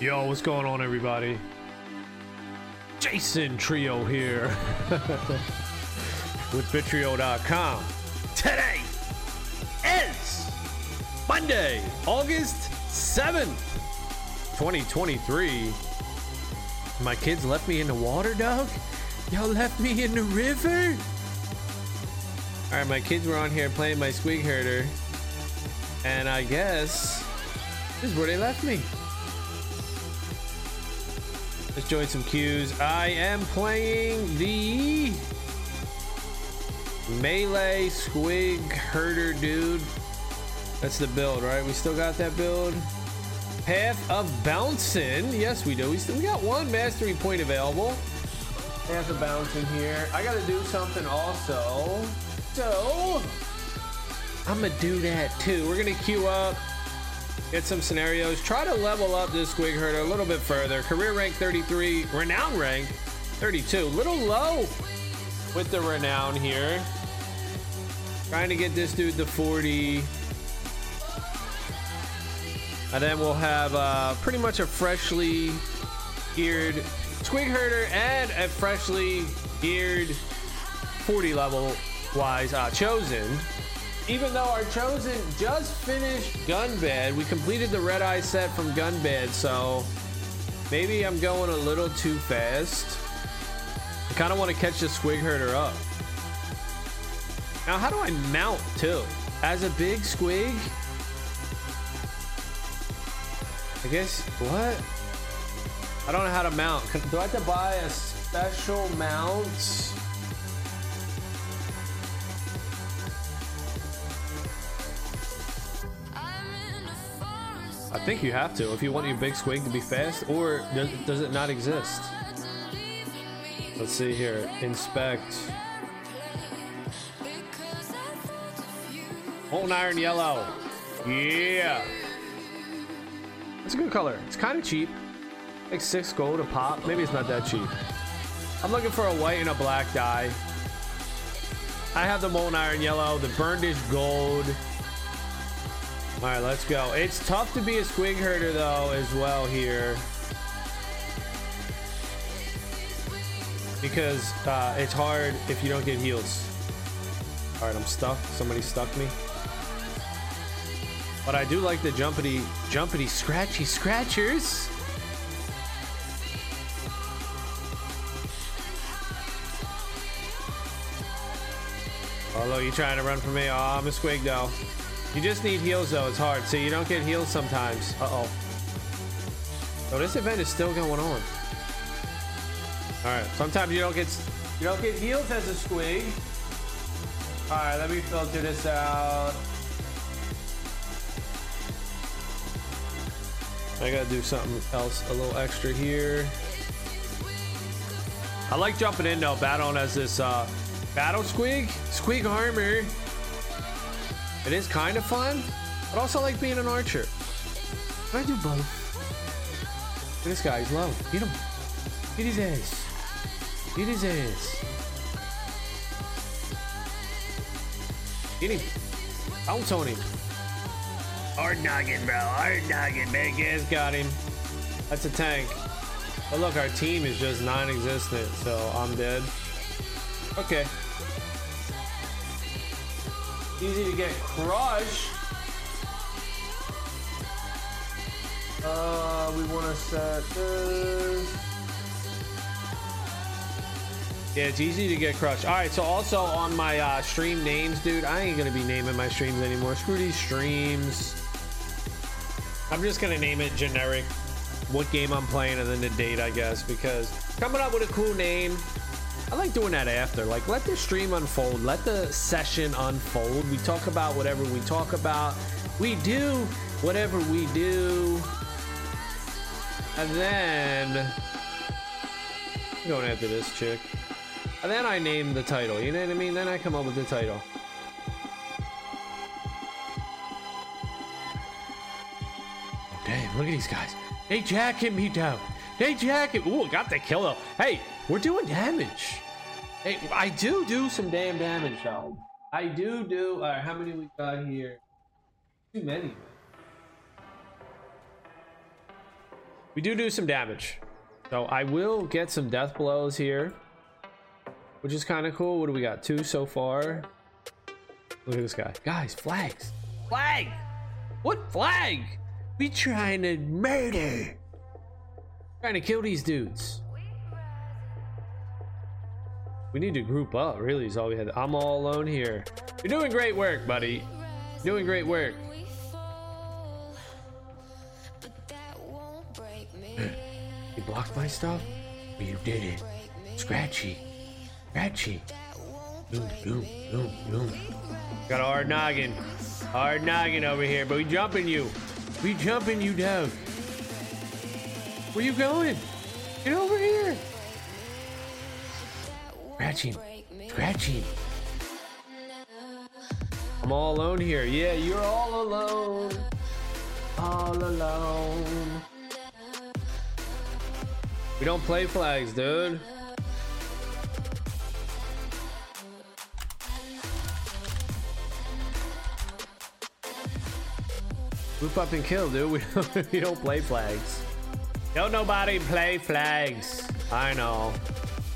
Yo, what's going on, everybody? Jason Trio here with Bittrio.com. Today is Monday, August 7th, 2023. My kids left me in the water, dog. Y'all left me in the river? All right, my kids were on here playing my squig herder, and I guess this is where they left me. Let's join some queues. I am playing the melee squig herder dude. That's the build, right? We still got that build. Path of bouncing. Yes, we do. We still we got one mastery point available. Path of bouncing here. I gotta do something also. So I'm gonna do that too. We're gonna queue up, get some scenarios, try to level up this squig herder a little bit further. Career rank 33, renown rank 32. Little low with the renown here. Trying to get this dude to 40. And then we'll have uh, pretty much a freshly geared squig herder and a freshly geared 40 level wise uh, chosen. Even though our chosen just finished Gunbad, we completed the red eye set from Gunbad, so maybe I'm going a little too fast. I kind of want to catch the squig herder up. Now, how do I mount too? As a big squig? I guess, what? I don't know how to mount. Do I have to buy a special mount? I think you have to if you want your big squig to be fast, or does, does it not exist? Let's see here. Inspect. Molten iron yellow. Yeah. It's a good color. It's kind of cheap. Like six gold a pop. Maybe it's not that cheap. I'm looking for a white and a black dye. I have the molten iron yellow, the burnished gold. All right, let's go. It's tough to be a squig herder though as well here. Because uh, it's hard if you don't get heals. All right, I'm stuck. Somebody stuck me. But I do like the jumpity, jumpity, scratchy scratchers. Although you trying to run from me? Oh, I'm a squig though. You just need heals though, it's hard. So you don't get heals sometimes. Uh-oh. Oh, this event is still going on. Alright, sometimes you don't get you don't get heals as a squig. Alright, let me filter this out. I gotta do something else a little extra here. I like jumping in though, battling as this uh battle squig, squig armor. It is kind of fun, but also like being an archer. Can I do both? This guy's low. Get him. Get his ass. Get his ass. Get him. Bounce on him. Hard noggin, bro. Hard noggin. Big ass got him. That's a tank. But look, our team is just non-existent, so I'm dead. Okay. Easy to get crushed. Uh, we want to set this. Yeah, it's easy to get crushed. All right, so also on my uh, stream names, dude, I ain't gonna be naming my streams anymore. Screw these streams. I'm just gonna name it generic, what game I'm playing, and then the date, I guess, because coming up with a cool name I like doing that after. Like, let the stream unfold, let the session unfold. We talk about whatever we talk about, we do whatever we do, and then I'm going after this chick. And then I name the title, you know what I mean? Then I come up with the title. Damn, look at these guys. They jacking me down. They jacking. Ooh, got the kill though. Hey, we're doing damage. Hey, I do do some damn damage though. I do do. All right, how many we got here? Too many. We do do some damage. So I will get some death blows here. Which is kind of cool. What do we got? Two so far. Look at this guy. Guys, flags. Flag! What flag? We trying to murder. Trying to kill these dudes. We need to group up, really, is all we had. I'm all alone here. You're doing great work, buddy. Doing great work. you blocked my stuff? But You did it. Scratchy. Scratchy. Boom, boom, boom, boom. Got a hard noggin. Hard noggin over here, but we jumping you. We jumping you down. Where you going? Get over here. Scratching. Scratching. I'm all alone here. Yeah, you're all alone. All alone. We don't play flags, dude. Group up and kill, dude. We don't, we don't play flags. Don't nobody play flags. I know.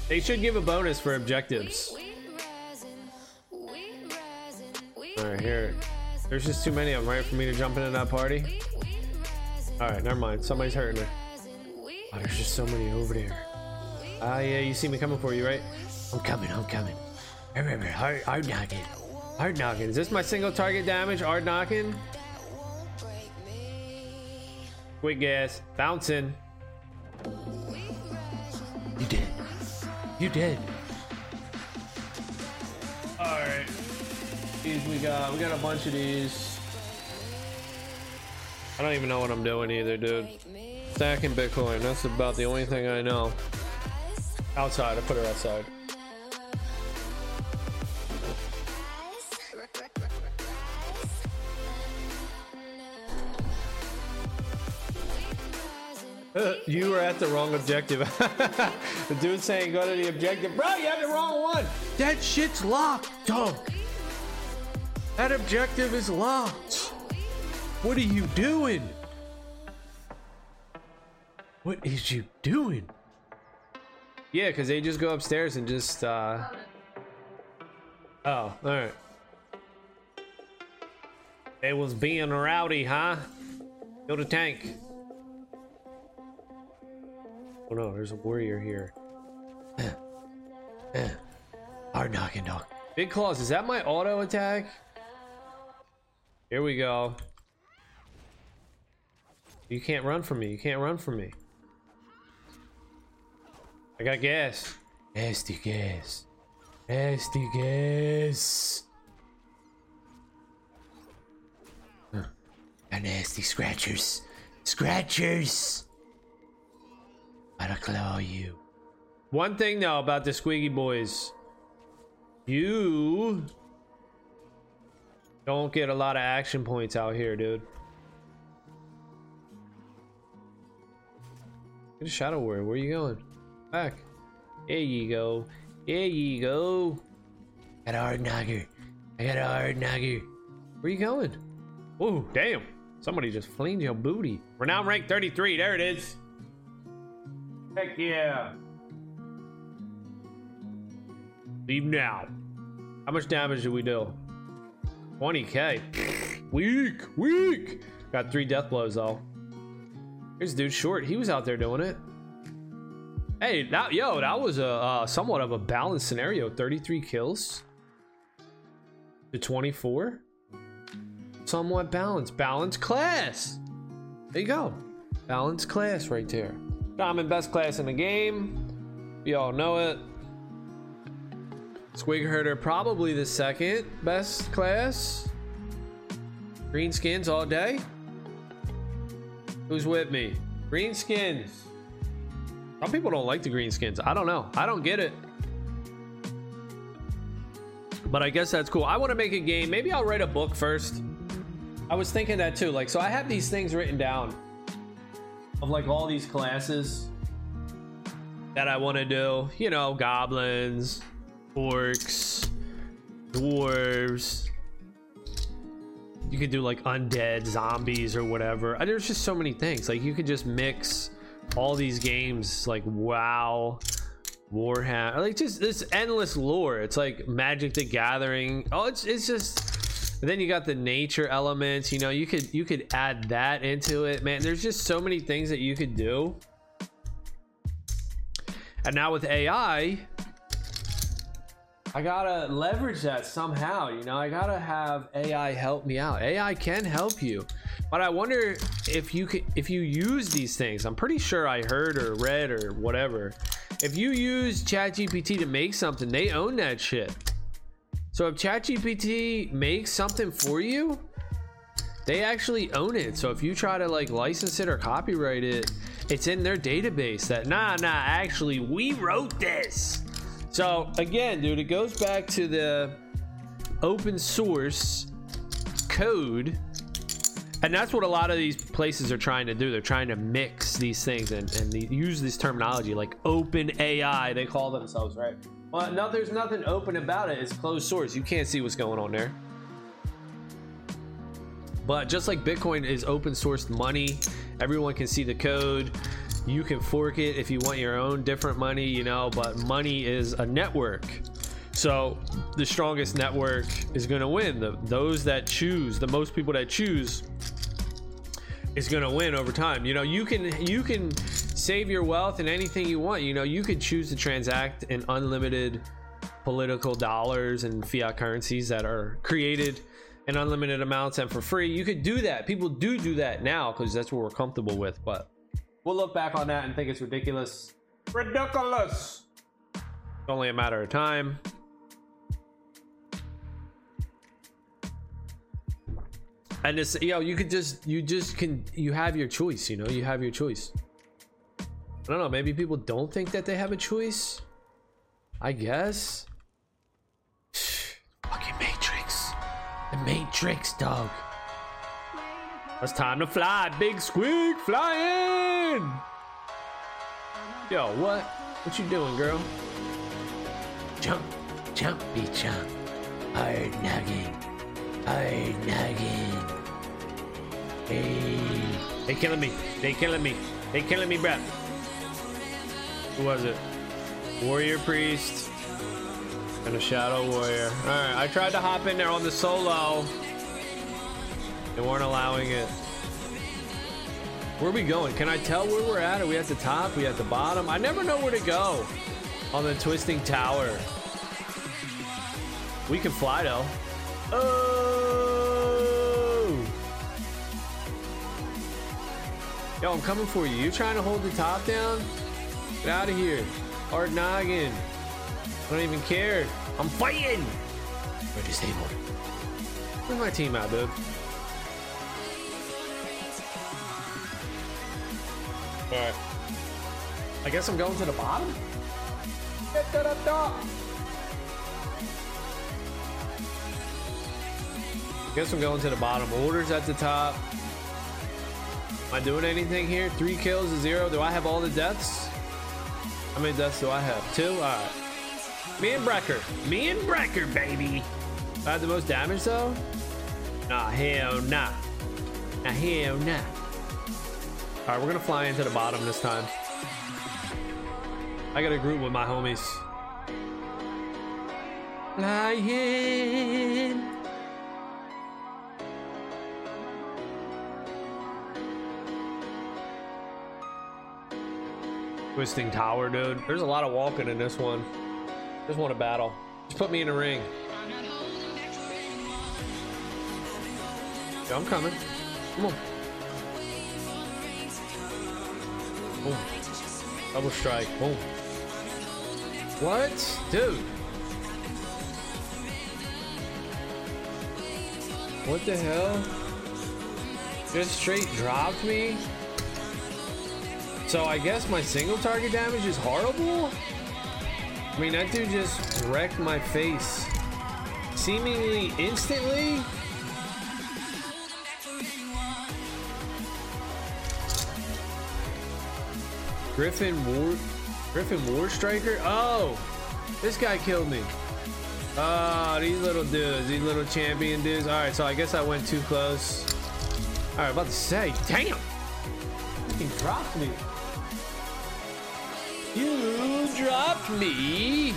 They should give a bonus for objectives. Alright, here. There's just too many of them, right, for me to jump into that party? Alright, never mind. Somebody's hurting her. Oh, there's just so many over there. Ah, yeah, you see me coming for you, right? I'm coming, I'm coming. Hard, hard noggin. Hard noggin. Is this my single target damage? Hard noggin? Quick gas. Bouncing. You did. Alright. These we got we got a bunch of these. I don't even know what I'm doing either, dude. Stacking Bitcoin, that's about the only thing I know. Outside, I put it outside. You were at the wrong objective. the dude saying go to the objective. Bro, you had the wrong one. That shit's locked, dog. That objective is locked. What are you doing? What is you doing? Yeah, because they just go upstairs and just, uh... Oh, alright. They was being rowdy, huh? Kill the tank. Oh no, there's a warrior here. Hard noggin dog. Big claws, is that my auto attack? Here we go. You can't run from me. You can't run from me. I got gas. Nasty gas. Nasty gas. Huh. Got nasty scratchers. Scratchers. Gotta claw you. One thing though about the Squeaky Boys. You don't get a lot of action points out here, dude. Get a Shadow Warrior. Where are you going? Back. There you go. There you go. Got a hard nogger. I got a hard nogger. Where are you going? Oh, damn. Somebody just flinged your booty. We're now ranked 33. There it is. Heck yeah. Leave now. How much damage do we do? 20k. weak, weak. Got three death blows though. Here's dude short. He was out there doing it. Hey, that yo, that was a uh, somewhat of a balanced scenario. 33 kills to 24. Somewhat balanced. Balanced class. There you go. Balanced class right there. In best class in the game. We all know it. Squig Herder, probably the second best class. Green skins all day. Who's with me? Green skins. Some people don't like the green skins. I don't know. I don't get it. But I guess that's cool. I want to make a game. Maybe I'll write a book first. I was thinking that too. Like, so I have these things written down of like all these classes that I want to do. You know, goblins, orcs, dwarves. You could do like undead zombies or whatever. There's just so many things. Like you could just mix all these games like WoW, Warhammer, like just this endless lore. It's like Magic the Gathering. Oh, it's it's just. Then you got the nature elements. You know, you could you could add that into it, man. There's just so many things that you could do. And now with AI, I gotta leverage that somehow. You know, I gotta have AI help me out. AI can help you, but I wonder if you could if you use these things. I'm pretty sure I heard or read or whatever if you use ChatGPT to make something, they own that shit. So if ChatGPT makes something for you, they actually own it. So if you try to like license it or copyright it, it's in their database that nah nah actually we wrote this. So again, dude, it goes back to the open source code and that's what a lot of these places are trying to do they're trying to mix these things and, and use this terminology like open ai they call themselves right well no there's nothing open about it. It's closed source. You can't see what's going on there. But just like bitcoin is open source money everyone can see the code. You can fork it if you want your own different money you know but money is a network. So the strongest network is going to win. The those that choose, the most people that choose is going to win over time. You know, you can you can save your wealth in anything you want. You know, you could choose to transact in unlimited political dollars and fiat currencies that are created in unlimited amounts and for free. You could do that. People do do that now because that's what we're comfortable with. But we'll look back on that and think it's ridiculous. Ridiculous. It's only a matter of time. And this yo you could just you just can you have your choice you know you have your choice. I don't know maybe people don't think that they have a choice. I guess. Fucking matrix. The matrix dog. It's time to fly big squig flying. Yo what? What you doing girl? Jump jumpy jump. Hard nagging Hard nagging. Hey. They killing me. They killing me. They killing me, bruh. Who was it? Warrior Priest. And a Shadow Warrior. Alright, I tried to hop in there on the solo. They weren't allowing it. Where are we going? Can I tell where we're at? Are we at the top? Are we at the bottom? I never know where to go on the twisting tower. We can fly though. Oh! Yo, I'm coming for you. You're trying to hold the top down? Get out of here. Hard noggin. I don't even care. I'm fighting! We're disabled. Where's my team out, dude? Alright. I guess I'm going to the bottom? Get to the top! Guess I'm going to the bottom. Orders at the top. Am I doing anything here? Three kills, zero. Do I have all the deaths? How many deaths do I have? Two? Alright. Me and Brecker. Me and Brecker, baby. I have the most damage though? Nah, hell nah. Nah, hell nah. Alright, we're gonna fly into the bottom this time. I got a group with my homies. Flying. Twisting Tower, dude. There's a lot of walking in this one. Just want a battle. Just put me in a ring. Yeah, I'm coming. Come on. Boom. Double strike. Boom. What? Dude. What the hell? Just straight dropped me? So I guess my single target damage is horrible? I mean, that dude just wrecked my face. Seemingly instantly? Griffin War... Griffin War Striker? Oh! This guy killed me. Oh, these little dudes. These little champion dudes. Alright, so I guess I went too close. Alright, about to say. Damn! He dropped me. You dropped me.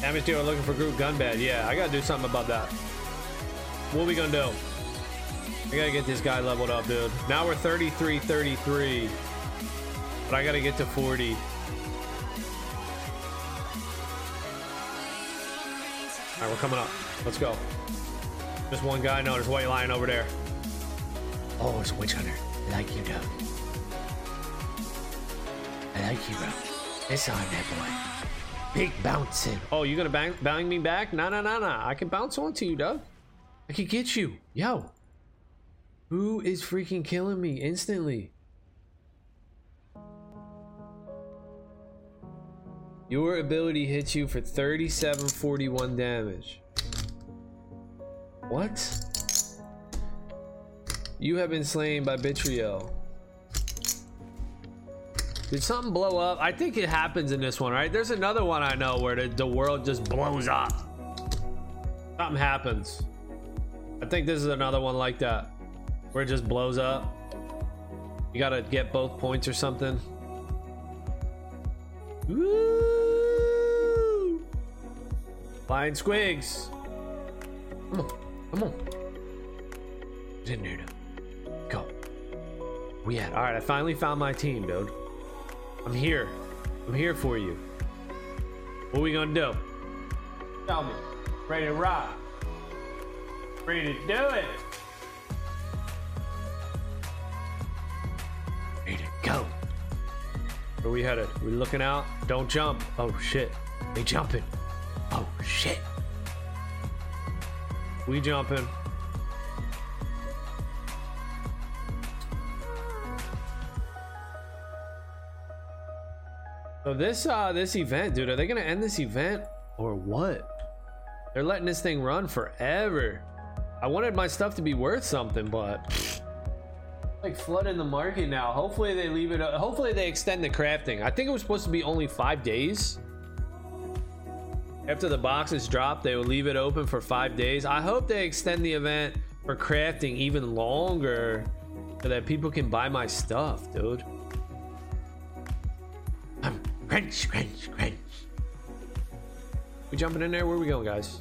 Damage dealer looking for group gun. Yeah, I gotta do something about that. What we gonna do? I gotta get this guy leveled up, dude. Now we're 33 33. But I gotta get to 40. Alright, we're coming up. Let's go. Just one guy. No, there's white lion over there. Oh, it's a witch hunter. I like you, Doug. I like you, bro. It's on that boy. Big bouncing. Oh, you gonna bang, bang me back? Nah, nah, nah, nah. I can bounce onto you, Doug. I can get you. Yo. Who is freaking killing me instantly? Your ability hits you for 3741 damage. What? You have been slain by Bitriel. Did something blow up? I think it happens in this one, right? There's another one I know where the, the world just blows up. Something happens. I think this is another one like that. Where it just blows up. You gotta get both points or something. Woo! Flying squigs. Come on. Come on. Now. Go. Oh, we at? Alright, I finally found my team, dude. I'm here. I'm here for you. What we gonna do? Tell me. Ready to rock. Ready to do it. Ready to go. Where we headed? We looking out? Don't jump. Oh shit. They jumping. Oh shit. We jumping. So this uh this event, dude, are they gonna end this event or what? They're letting this thing run forever. I wanted my stuff to be worth something, but like flooding the market now. Hopefully they leave it. Hopefully they extend the crafting. I think it was supposed to be only five days. After the boxes drop, they will leave it open for five days. I hope they extend the event for crafting even longer so that people can buy my stuff, dude. Crunch, crunch, crunch. We jumping in there? Where are we going, guys?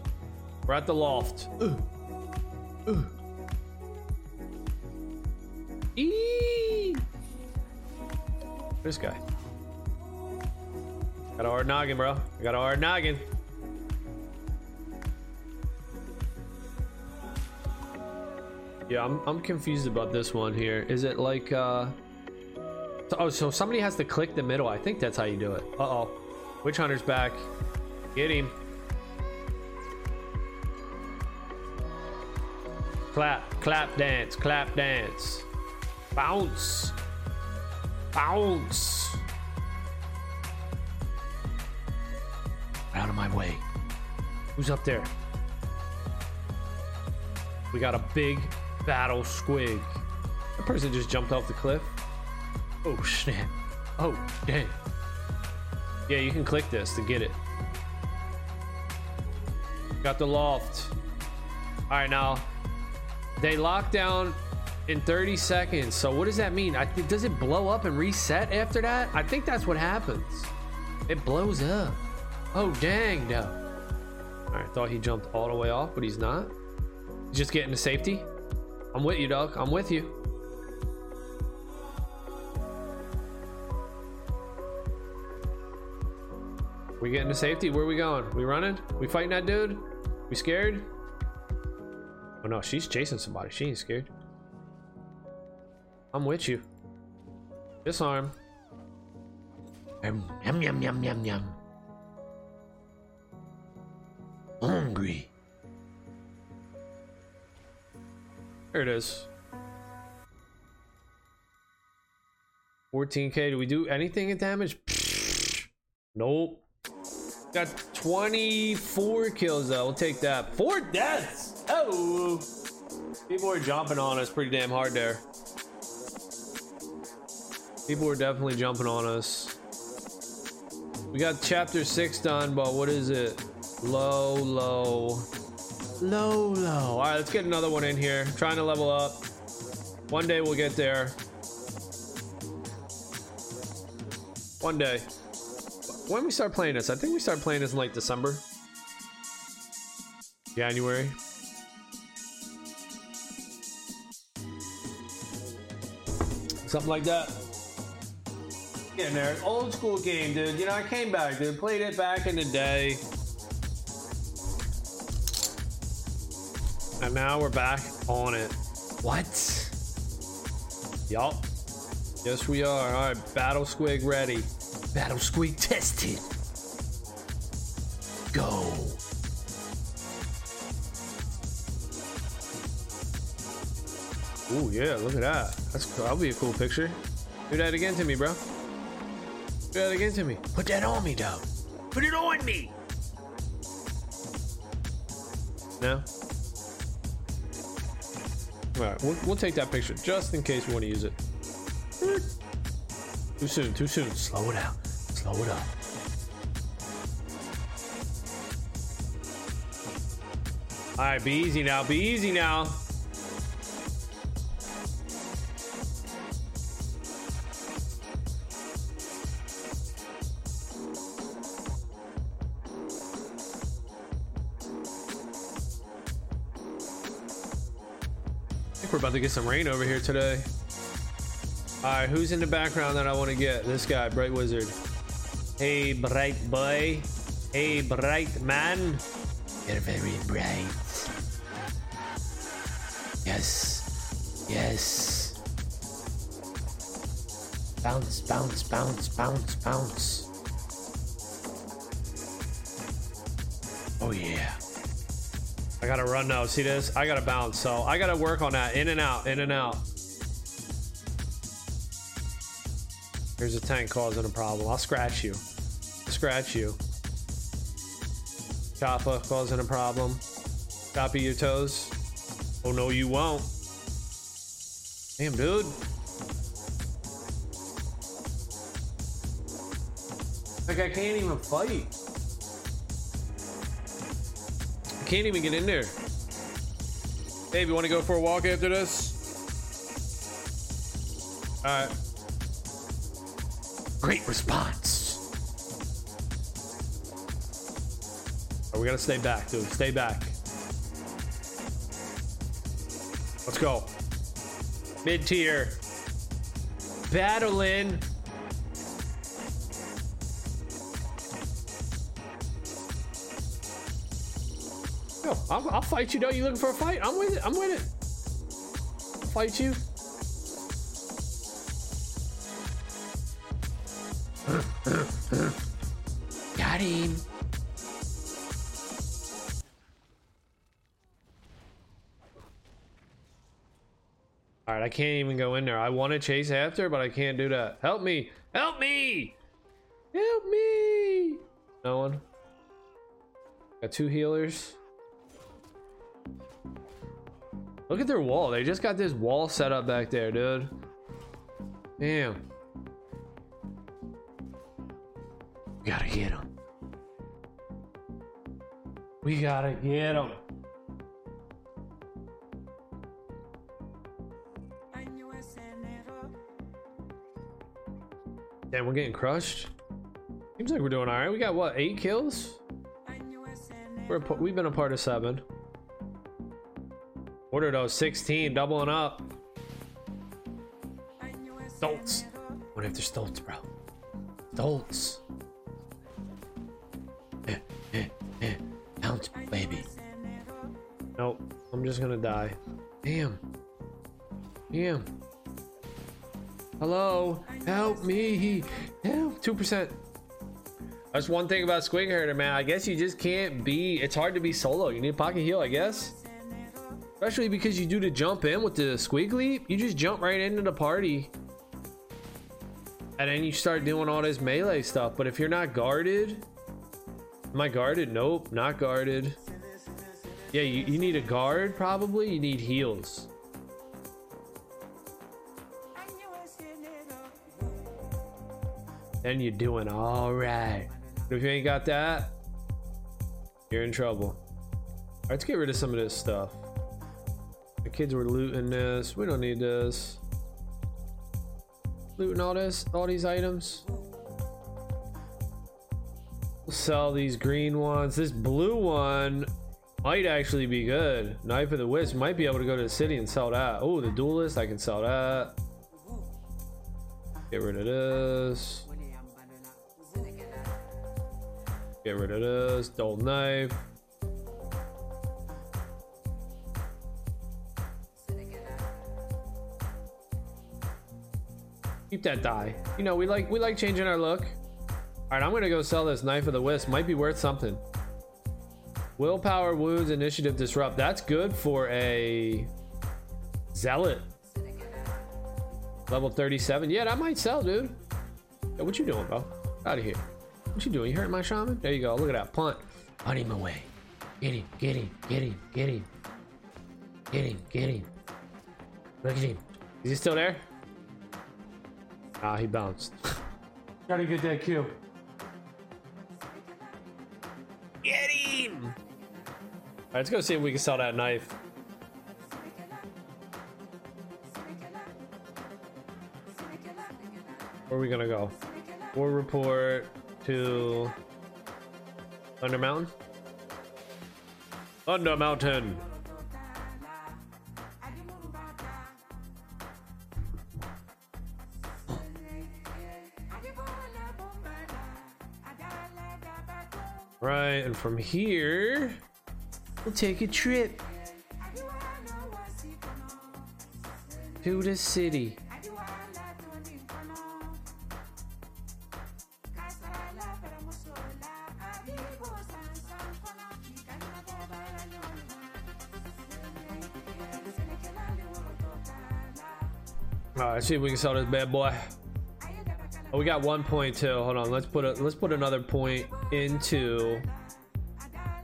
We're at the loft. Ugh. Ugh. Eee! This guy. Got a hard noggin, bro. I got a hard noggin. Yeah, I'm, I'm confused about this one here. Is it like, uh... Oh, so somebody has to click the middle. I think that's how you do it. Uh-oh. Witch Hunter's back. Get him. Clap, clap, dance, clap, dance. Bounce. Bounce. Out of my way. Who's up there? We got a big battle squig. That person just jumped off the cliff. Oh, snap. Oh, dang. Yeah, you can click this to get it. Got the loft. All right, now they lock down in 30 seconds. So what does that mean? I think does it blow up and reset after that? I think that's what happens. It blows up. Oh dang no. Alright, thought he jumped all the way off, but he's not. Just getting to safety. I'm with you, dog. I'm with you. We getting to safety? Where we going? We running? We fighting that dude? We scared? Oh no, she's chasing somebody. She ain't scared. I'm with you. Disarm. Um, yum yum yum yum yum. Hungry. There it is. 14k. Do we do anything in damage? Nope. Got 24 kills though. We'll take that. Four deaths. Oh. People are jumping on us pretty damn hard there. People were definitely jumping on us. We got chapter six done, but what is it? Low, low, low, low. All right, let's get another one in here. trying to level up. One day we'll get there. One day. When we start playing this, I think we start playing this in like December, January. Something like that. Getting there. Old school game, dude. You know, I came back, dude. Played it back in the day. And now we're back on it. What? Yup. Yes, we are. All right, Battle Squig ready. Battle Squig tested. Go. Ooh, yeah, look at that. That's that'll be a cool picture. Do that again to me, bro. Do that again to me. Put that on me, though. Put it on me. No. All right, we'll, we'll take that picture just in case we want to use it. Hmm. Too soon, too soon. Slow it out. All right, be easy now. Be easy now. I think we're about to get some rain over here today. All right, who's in the background that I want to get? This guy, Bright Wizard. Hey, bright boy. Hey, bright man. You're very bright. Yes. Yes. Bounce, bounce, bounce, bounce, bounce. Oh, yeah. I gotta run now. See this? I gotta bounce. So I gotta work on that. In and out, in and out. Here's a tank causing a problem. I'll scratch you. Scratch you. Choppa causing a problem. Copy your toes. Oh no, you won't. Damn, dude. Like I can't even fight. I can't even get in there. Dave, you want to go for a walk after this? All right. Great response. Are we gonna stay back, dude? Stay back. Let's go. Mid tier. Battling. Yo, I'll, I'll fight you. Though you looking for a fight? I'm with it. I'm with it. I'll fight you. I can't even go in there. I want to chase after, but I can't do that. Help me! Help me! Help me! No one. Got two healers. Look at their wall. They just got this wall set up back there, dude. Damn. We gotta get him. We gotta get him. Damn, we're getting crushed. Seems like we're doing all right. We got what, eight kills? We're we've been a part of seven. What are those? 16, doubling up. Stoltz. What if they're Stoltz, bro? Stoltz. Bounce, baby. Nope. I'm just gonna die. Damn. Damn. Hello. Help me. Help. 2%. That's one thing about Squig Herder, man. I guess you just can't be. It's hard to be solo. You need a pocket heal, I guess. Especially because you do to jump in with the squig leap. You just jump right into the party. And then you start doing all this melee stuff. But if you're not guarded. Am I guarded? Nope, not guarded. Yeah, you, you need a guard probably. You need heals. Then you're doing all right. If you ain't got that, you're in trouble. Let's get rid of some of this stuff. The kids were looting this. We don't need this. Looting all this, all these items. Sell these green ones. This blue one might actually be good. Knife of the Wisp might be able to go to the city and sell that. Oh, the duelist, I can sell that. Get rid of this. Get rid of this. Dull knife. Keep that dye. You know, we like we like changing our look. All right, I'm gonna go sell this knife of the wisp. Might be worth something. Willpower, wounds, initiative, disrupt. That's good for a zealot. Level 37. Yeah, that might sell, dude. What you doing, bro? Out of here. What you doing? You hurting my shaman? There you go. Look at that punt. Punt him away. Get him. Get him. Get him. Get him. Get him. Get him. Look at him. Is he still there? Ah, he bounced. Gotta get that kill. Get him! Alright, let's go see if we can sell that knife. Where are we gonna go? War report to Thunder Mountain? Thunder Mountain! Right, and from here, we'll take a trip to the city. See if we can sell this bad boy. Oh, we got one point too. Hold on, let's put a let's put another point into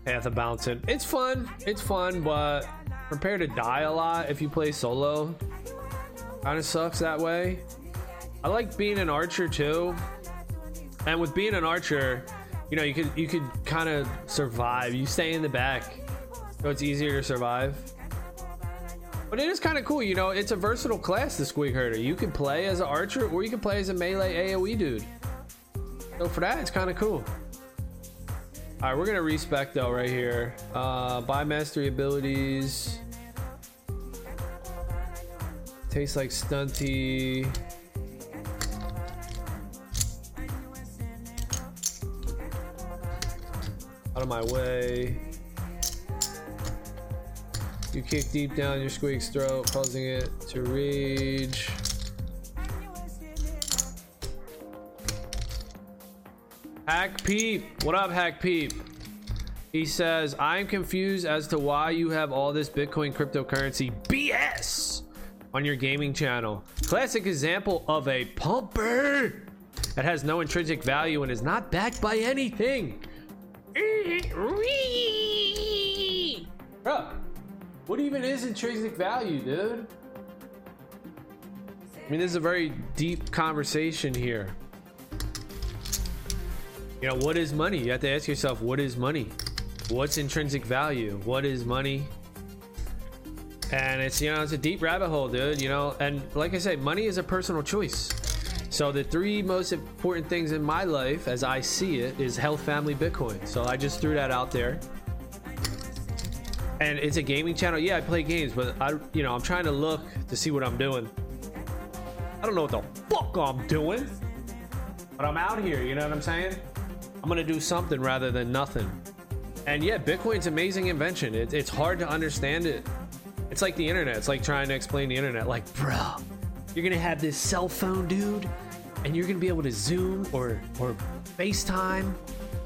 Path of Bouncing. It's fun. It's fun, but prepare to die a lot if you play solo. Kind of sucks that way. I like being an archer too, and with being an archer, you know you could you could kind of survive. You stay in the back, so it's easier to survive. But it is kind of cool, you know, it's a versatile class, the Squig Herder. You can play as an archer or you can play as a melee AoE dude. So for that, it's kind of cool. All right, we're gonna respec though right here. Uh, buy mastery abilities. Tastes like stunty. Out of my way. You kick deep down your squig's throat, causing it to rage. Hack Peep. What up, Hack Peep? He says, I'm confused as to why you have all this Bitcoin cryptocurrency BS on your gaming channel. Classic example of a pumper that has no intrinsic value and is not backed by anything. What even is intrinsic value, dude? I mean, this is a very deep conversation here. You know, what is money? You have to ask yourself, what is money? What's intrinsic value? What is money? And it's, you know, it's a deep rabbit hole, dude, you know, and like I said, money is a personal choice. So the three most important things in my life, as I see it, is health, family, Bitcoin. So I just threw that out there and it's a gaming channel. Yeah, I play games, but I, you know, I'm trying to look to see what I'm doing. I don't know what the fuck I'm doing, but I'm out here. You know what I'm saying? I'm gonna do something rather than nothing. And yeah, Bitcoin's amazing invention. It, it's hard to understand it. It's like the internet. It's like trying to explain the internet. Like, bro, you're gonna have this cell phone, dude, and you're gonna be able to Zoom or or FaceTime,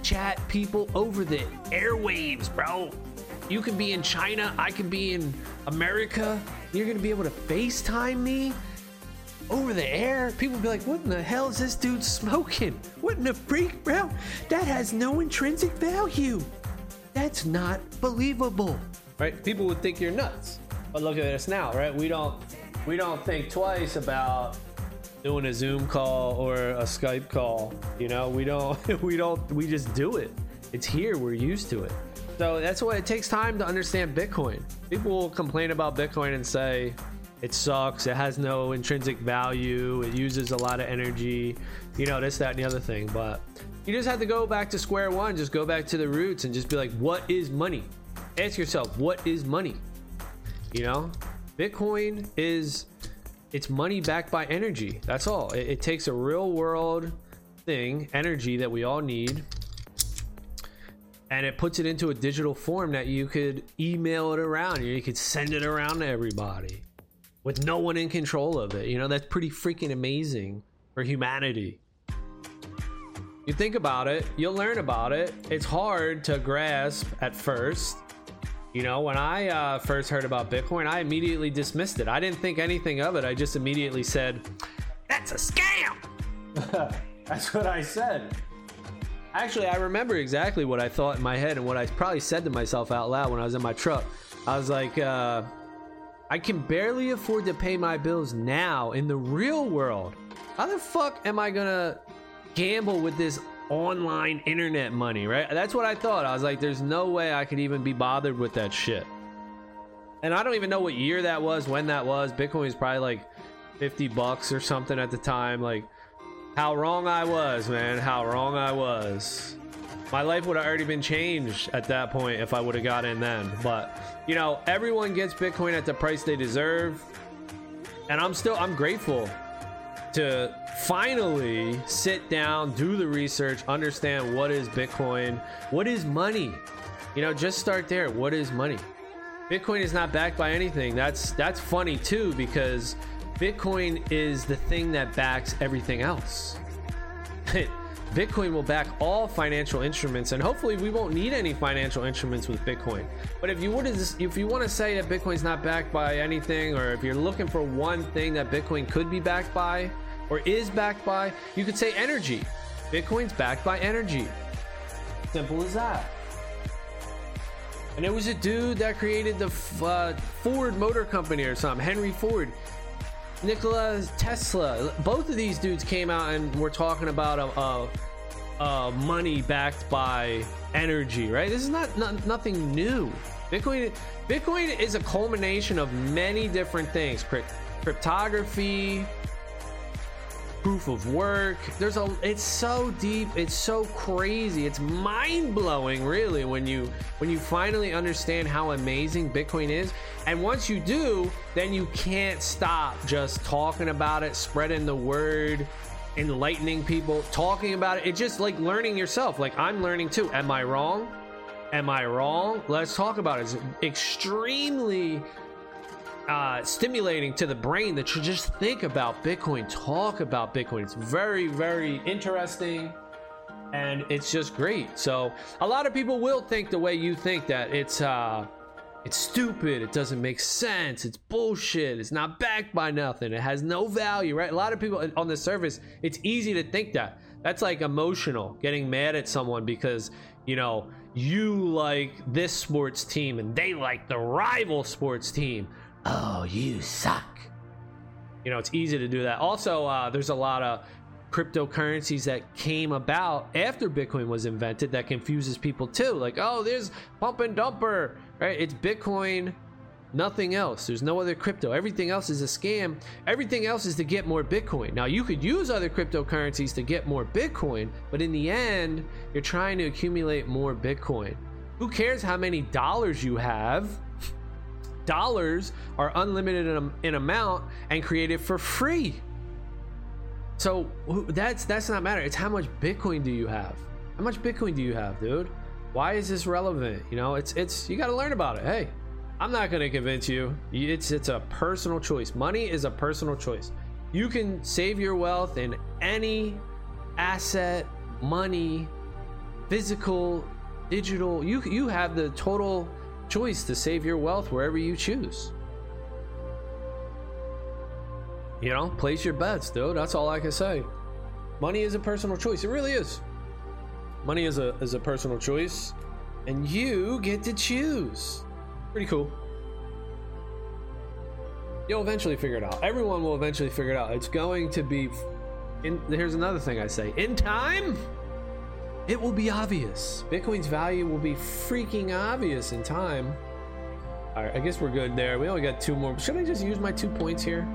chat people over the airwaves, bro. You can be in China, I can be in America. You're gonna be able to FaceTime me over the air. People be like, what in the hell is this dude smoking? What in the freak, bro? That has no intrinsic value. That's not believable. Right? People would think you're nuts. But look at us now, right? We don't we don't think twice about doing a Zoom call or a Skype call. You know, we don't we don't we just do it. It's here, we're used to it. So that's why it takes time to understand Bitcoin. People will complain about Bitcoin and say it sucks, it has no intrinsic value, it uses a lot of energy, you know, this, that, and the other thing. But You just have to go back to square one, just go back to the roots and just be like, what is money? Ask yourself, what is money? You know, Bitcoin is it's money backed by energy. That's all. It, it takes a real world thing, energy that we all need, and it puts it into a digital form that you could email it around. You could send it around to everybody with no one in control of it. You know, that's pretty freaking amazing for humanity. You think about it, you'll learn about it. It's hard to grasp at first. You know, when I uh, first heard about Bitcoin, I immediately dismissed it. I didn't think anything of it. I just immediately said, That's a scam! That's what I said. Actually, I remember exactly what I thought in my head and what I probably said to myself out loud when I was in my truck. I was like, uh, I can barely afford to pay my bills now in the real world. How the fuck am I gonna gamble with this online internet money, right? That's what I thought. I was like, there's no way I could even be bothered with that shit. And I don't even know what year that was, when that was. Bitcoin was probably like 50 bucks or something at the time. Like, how wrong I was, man. How wrong I was. My life would have already been changed at that point if I would have got in then. But, you know, everyone gets Bitcoin at the price they deserve. And I'm still, I'm grateful to finally sit down, do the research, understand what is Bitcoin, what is money. You know, just start there. What is money? Bitcoin is not backed by anything. That's that's funny too because Bitcoin is the thing that backs everything else. Bitcoin will back all financial instruments, and hopefully, we won't need any financial instruments with Bitcoin. But if you would, if you want to say that Bitcoin's not backed by anything, or if you're looking for one thing that Bitcoin could be backed by, or is backed by, you could say energy. Bitcoin's backed by energy. Simple as that. And it was a dude that created the uh, Ford Motor Company or something, Henry Ford. Nikola Tesla. Both of these dudes came out and were talking about a, a, a money backed by energy, right? This is not, not nothing new. Bitcoin Bitcoin is a culmination of many different things. Cryptography, proof of work. There's a it's so deep, it's so crazy. It's mind-blowing really when you when you finally understand how amazing Bitcoin is. And once you do, then you can't stop just talking about it, spreading the word, enlightening people, talking about it. It's just like learning yourself. Like I'm learning too. Am I wrong? Am I wrong? Let's talk about it. It's extremely uh, stimulating to the brain that you just think about Bitcoin, talk about Bitcoin. It's very, very interesting and it's just great. So a lot of people will think the way you think that it's uh it's stupid, it doesn't make sense, it's bullshit, it's not backed by nothing, it has no value, right? A lot of people on the surface, it's easy to think that. That's like emotional, getting mad at someone because, you know, you like this sports team and they like the rival sports team oh, you suck. You know, it's easy to do that. Also, uh, there's a lot of cryptocurrencies that came about after Bitcoin was invented that confuses people too. Like, oh, there's pump and dumper, right? It's Bitcoin, nothing else. There's no other crypto. Everything else is a scam. Everything else is to get more Bitcoin. Now, you could use other cryptocurrencies to get more Bitcoin, but in the end, you're trying to accumulate more Bitcoin. Who cares how many dollars you have? Dollars are unlimited in, in amount and created for free. So that's that's not matter. It's how much Bitcoin do you have? How much Bitcoin do you have, dude? Why is this relevant? You know, it's it's you got to learn about it. Hey, I'm not going to convince you. It's it's a personal choice. Money is a personal choice. You can save your wealth in any asset, money, physical, digital. You you have the total choice to save your wealth wherever you choose. You know, place your bets, dude. That's all I can say. Money is a personal choice. It really is. Money is a is a personal choice, and you get to choose. Pretty cool. You'll eventually figure it out. Everyone will eventually figure it out. It's going to be. In, here's another thing I say. In time, it will be obvious. Bitcoin's value will be freaking obvious in time. All right, I guess we're good there. We only got two more. Should I just use my two points here?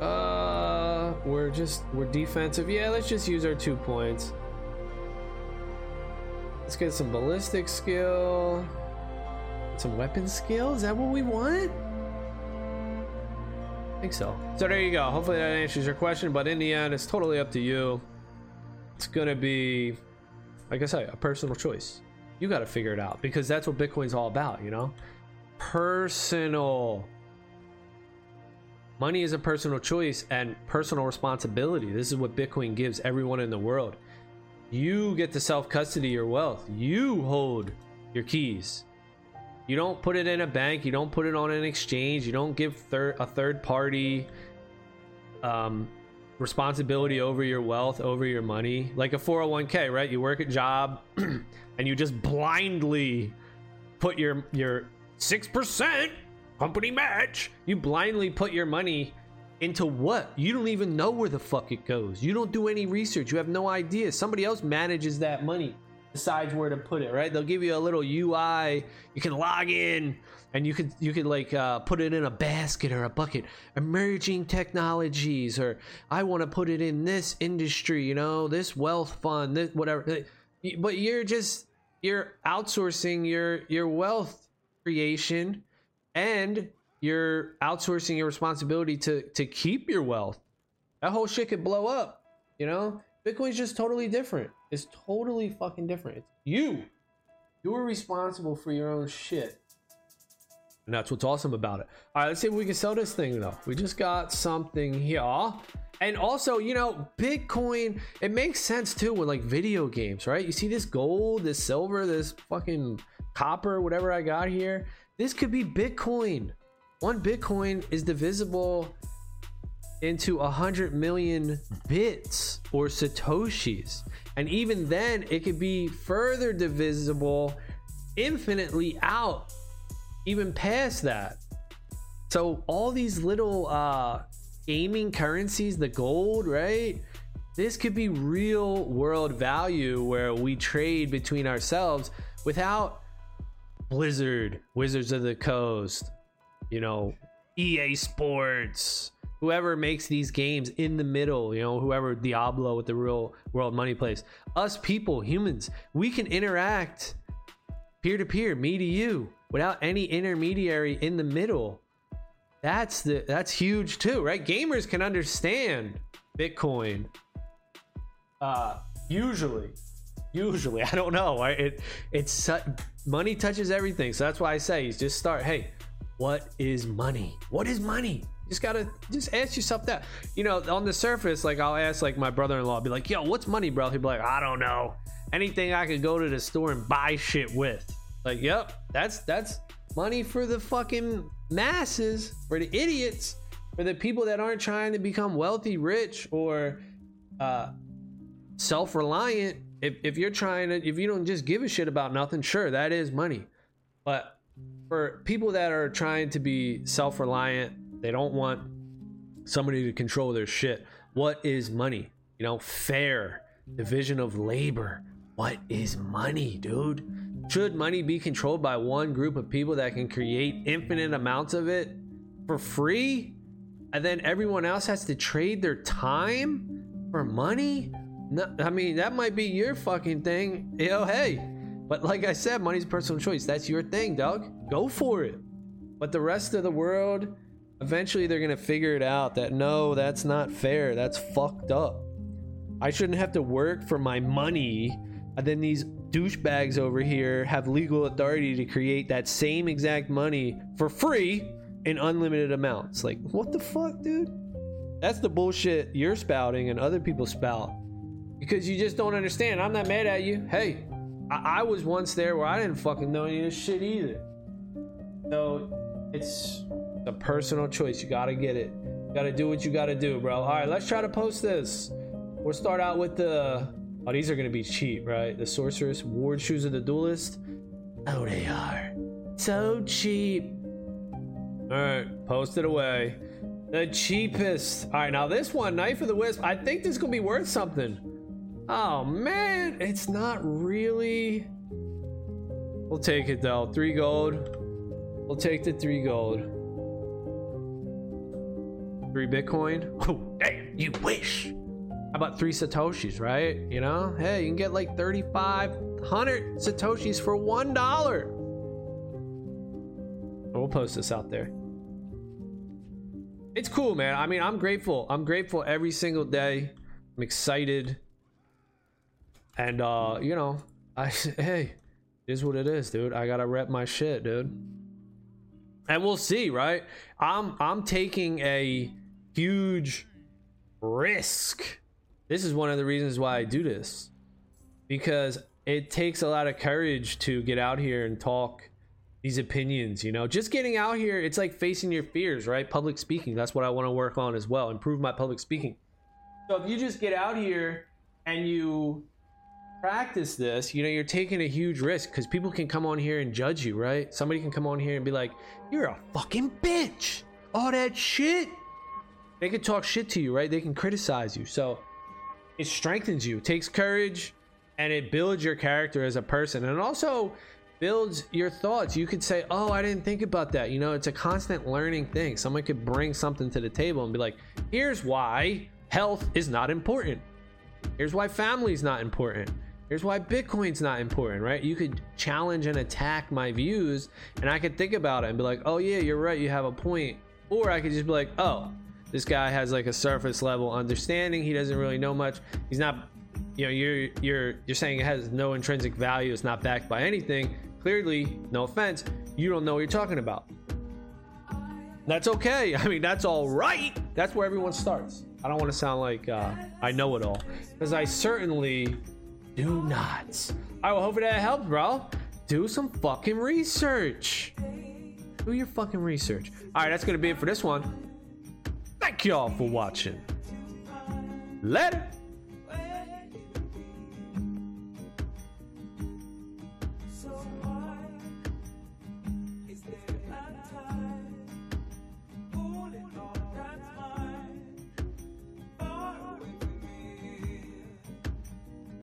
Uh, we're just we're defensive. Yeah, let's just use our two points. Let's get some ballistic skill. Some weapon skill. Is that what we want? I think so. So there you go. Hopefully that answers your question. But in the end, it's totally up to you. It's gonna be, like I say, a personal choice. You got to figure it out because that's what Bitcoin's all about. You know, personal. Money is a personal choice and personal responsibility. This is what Bitcoin gives everyone in the world. You get to self custody your wealth. You hold your keys. You don't put it in a bank. You don't put it on an exchange. You don't give third a third party um, responsibility over your wealth, over your money, like a 401k, right? You work a job and you just blindly put your your six percent company match. You blindly put your money into what? You don't even know where the fuck it goes. You don't do any research. You have no idea. Somebody else manages that money decides where to put it right they'll give you a little ui you can log in and you could you could like uh, put it in a basket or a bucket emerging technologies or i want to put it in this industry you know this wealth fund this whatever but you're just you're outsourcing your your wealth creation and you're outsourcing your responsibility to to keep your wealth that whole shit could blow up you know bitcoin's just totally different it's totally fucking different. It's you. You're responsible for your own shit. And that's what's awesome about it. All right, let's see if we can sell this thing though. We just got something here. And also, you know, Bitcoin, it makes sense too with like video games, right? You see this gold, this silver, this fucking copper, whatever I got here. This could be Bitcoin. One Bitcoin is divisible into a hundred million bits or satoshis and even then it could be further divisible infinitely out even past that. So all these little uh gaming currencies the gold right? This could be real world value where we trade between ourselves without blizzard wizards of the coast you know ea sports whoever makes these games in the middle, you know, whoever Diablo with the real world money place. Us people, humans, we can interact peer to peer, me to you, without any intermediary in the middle. That's the that's huge too, right? Gamers can understand Bitcoin. Uh usually. Usually, I don't know. Right? It it's money touches everything. So that's why I say just start, hey, what is money? What is money? just gotta just ask yourself that. You know, on the surface, like I'll ask like my brother-in-law, I'll be like, "Yo, what's money, bro?" He'd be like, "I don't know. Anything I could go to the store and buy shit with." Like, yep, that's that's money for the fucking masses, for the idiots, for the people that aren't trying to become wealthy, rich, or uh, self-reliant. If if you're trying to, if you don't just give a shit about nothing, sure, that is money. But for people that are trying to be self-reliant they don't want somebody to control their shit. What is money? You know, fair division of labor. What is money, dude? Should money be controlled by one group of people that can create infinite amounts of it for free? And then everyone else has to trade their time for money? No, I mean, that might be your fucking thing. Know, hey. But like I said, money's personal choice. That's your thing, dog. Go for it. But the rest of the world, Eventually, they're gonna figure it out that no, that's not fair. That's fucked up. I shouldn't have to work for my money. And then these douchebags over here have legal authority to create that same exact money for free in unlimited amounts. Like, what the fuck, dude? That's the bullshit you're spouting and other people spout because you just don't understand. I'm not mad at you. Hey, I, I was once there where I didn't fucking know any of this shit either. So it's a personal choice. You gotta get it. You gotta do what you gotta do, bro. All right, let's try to post this. We'll start out with the. Oh, these are gonna be cheap, right? The sorceress, ward shoes of the duelist. Oh, they are so cheap. All right, post it away. The cheapest. All right, now this one, knife of the wisp. I think this is gonna be worth something. Oh man, it's not really. We'll take it though. Three gold. We'll take the three gold. Three Bitcoin. Oh, damn. You wish. About three Satoshis, right? You know, hey, you can get like 3,500 Satoshis for one dollar. We'll post this out there. It's cool, man. I mean, I'm grateful. I'm grateful every single day. I'm excited. And uh, you know, I hey, is what it is, dude. I gotta rep my shit, dude. And we'll see, right? I'm I'm taking a huge risk. This is one of the reasons why I do this. Because it takes a lot of courage to get out here and talk these opinions, you know. Just getting out here, it's like facing your fears, right? Public speaking. That's what I want to work on as well. Improve my public speaking. So if you just get out here and you practice this, you know, you're taking a huge risk because people can come on here and judge you, right? Somebody can come on here and be like, you're a fucking bitch. All that shit. They can talk shit to you, right? They can criticize you. So it strengthens you, takes courage, and it builds your character as a person. And also builds your thoughts. You could say, Oh, I didn't think about that. You know, it's a constant learning thing. Someone could bring something to the table and be like, Here's why health is not important. Here's why family is not important. Here's why Bitcoin's not important, right? You could challenge and attack my views, and I could think about it and be like, oh, yeah, you're right, you have a point. Or I could just be like, oh, this guy has like a surface level understanding. He doesn't really know much. He's not, you know, you're you're you're saying it has no intrinsic value. It's not backed by anything. Clearly, no offense, you don't know what you're talking about. That's okay. I mean, that's all right. That's where everyone starts. I don't want to sound like uh, I know it all because I certainly do not. I will hope that helped, bro. Do some fucking research. Do your fucking research. All right, that's gonna be it for this one. Thank y'all for watching. Later.